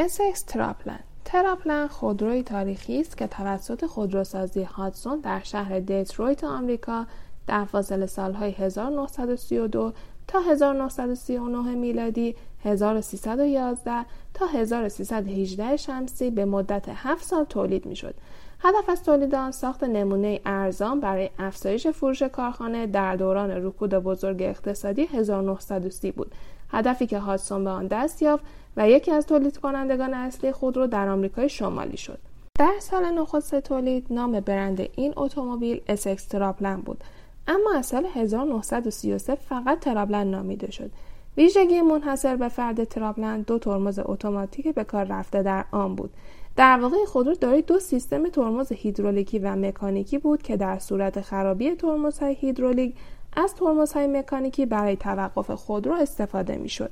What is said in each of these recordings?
اسکس تراپلن. تراپلن خودروی تاریخی است که توسط خودروسازی هادسون در شهر دیترویت آمریکا در فاصله سالهای 1932 تا 1939 میلادی 1311 تا 1318 شمسی به مدت 7 سال تولید می شد. هدف از تولید آن ساخت نمونه ارزان برای افزایش فروش کارخانه در دوران رکود بزرگ اقتصادی 1930 بود. هدفی که هادسون به آن دست یافت و یکی از تولید کنندگان اصلی خودرو در آمریکای شمالی شد. در سال نخست تولید نام برند این اتومبیل اسکس تراپلن بود. اما از سال 1933 فقط تراپلن نامیده شد ویژگی منحصر به فرد تراپلن دو ترمز اتوماتیک به کار رفته در آن بود در واقع خودرو دارای دو سیستم ترمز هیدرولیکی و مکانیکی بود که در صورت خرابی ترمزهای هیدرولیک از ترمزهای مکانیکی برای توقف خودرو استفاده می‌شد.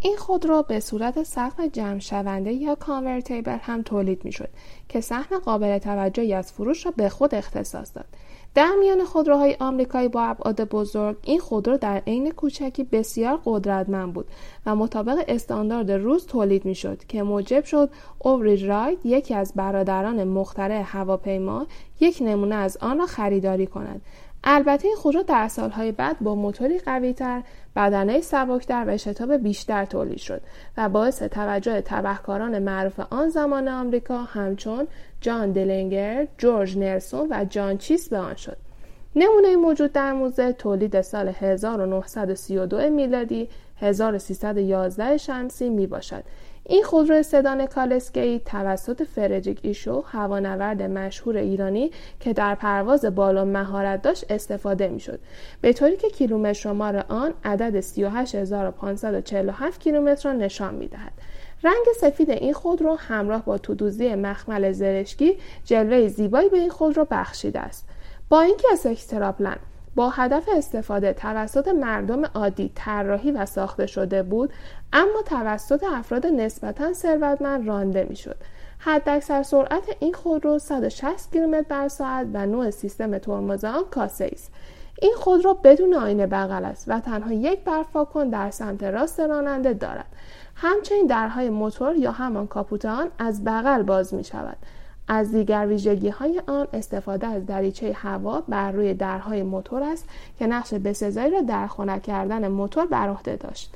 این خودرو به صورت سقف جمع شونده یا کانورتیبل هم تولید می شد که سهم قابل توجهی از فروش را به خود اختصاص داد. در میان خودروهای آمریکایی با ابعاد بزرگ این خودرو در عین کوچکی بسیار قدرتمند بود و مطابق استاندارد روز تولید می‌شد که موجب شد اوری راید یکی از برادران مخترع هواپیما یک نمونه از آن را خریداری کند. البته این خودرو در سالهای بعد با موتوری قویتر بدنه سبکتر و شتاب بیشتر تولید شد و باعث توجه تبهکاران معروف آن زمان آمریکا همچون جان دلنگر، جورج نلسون و جان چیس به آن شد. نمونه موجود در موزه تولید سال 1932 میلادی 1311 شمسی می باشد این خودرو سدان کالسکی توسط فرجیک ایشو هوانورد مشهور ایرانی که در پرواز بالون مهارت داشت استفاده می‌شد. به طوری که کیلومتر شمار آن عدد 38547 کیلومتر را نشان می‌دهد. رنگ سفید این خودرو همراه با تودوزی مخمل زرشکی جلوه زیبایی به این خودرو بخشیده است. با اینکه از اکستراپلن با هدف استفاده توسط مردم عادی طراحی و ساخته شده بود اما توسط افراد نسبتا ثروتمند رانده می‌شد. حداکثر سرعت این خودرو 160 کیلومتر بر ساعت و نوع سیستم ترمز آن کاسه است. این خودرو بدون آینه بغل است و تنها یک برفاکن در سمت راست راننده دارد. همچنین درهای موتور یا همان کاپوت آن از بغل باز می شود از دیگر ویژگی های آن استفاده از دریچه هوا بر روی درهای موتور است که نقش بسزایی را در خنک کردن موتور بر عهده داشت.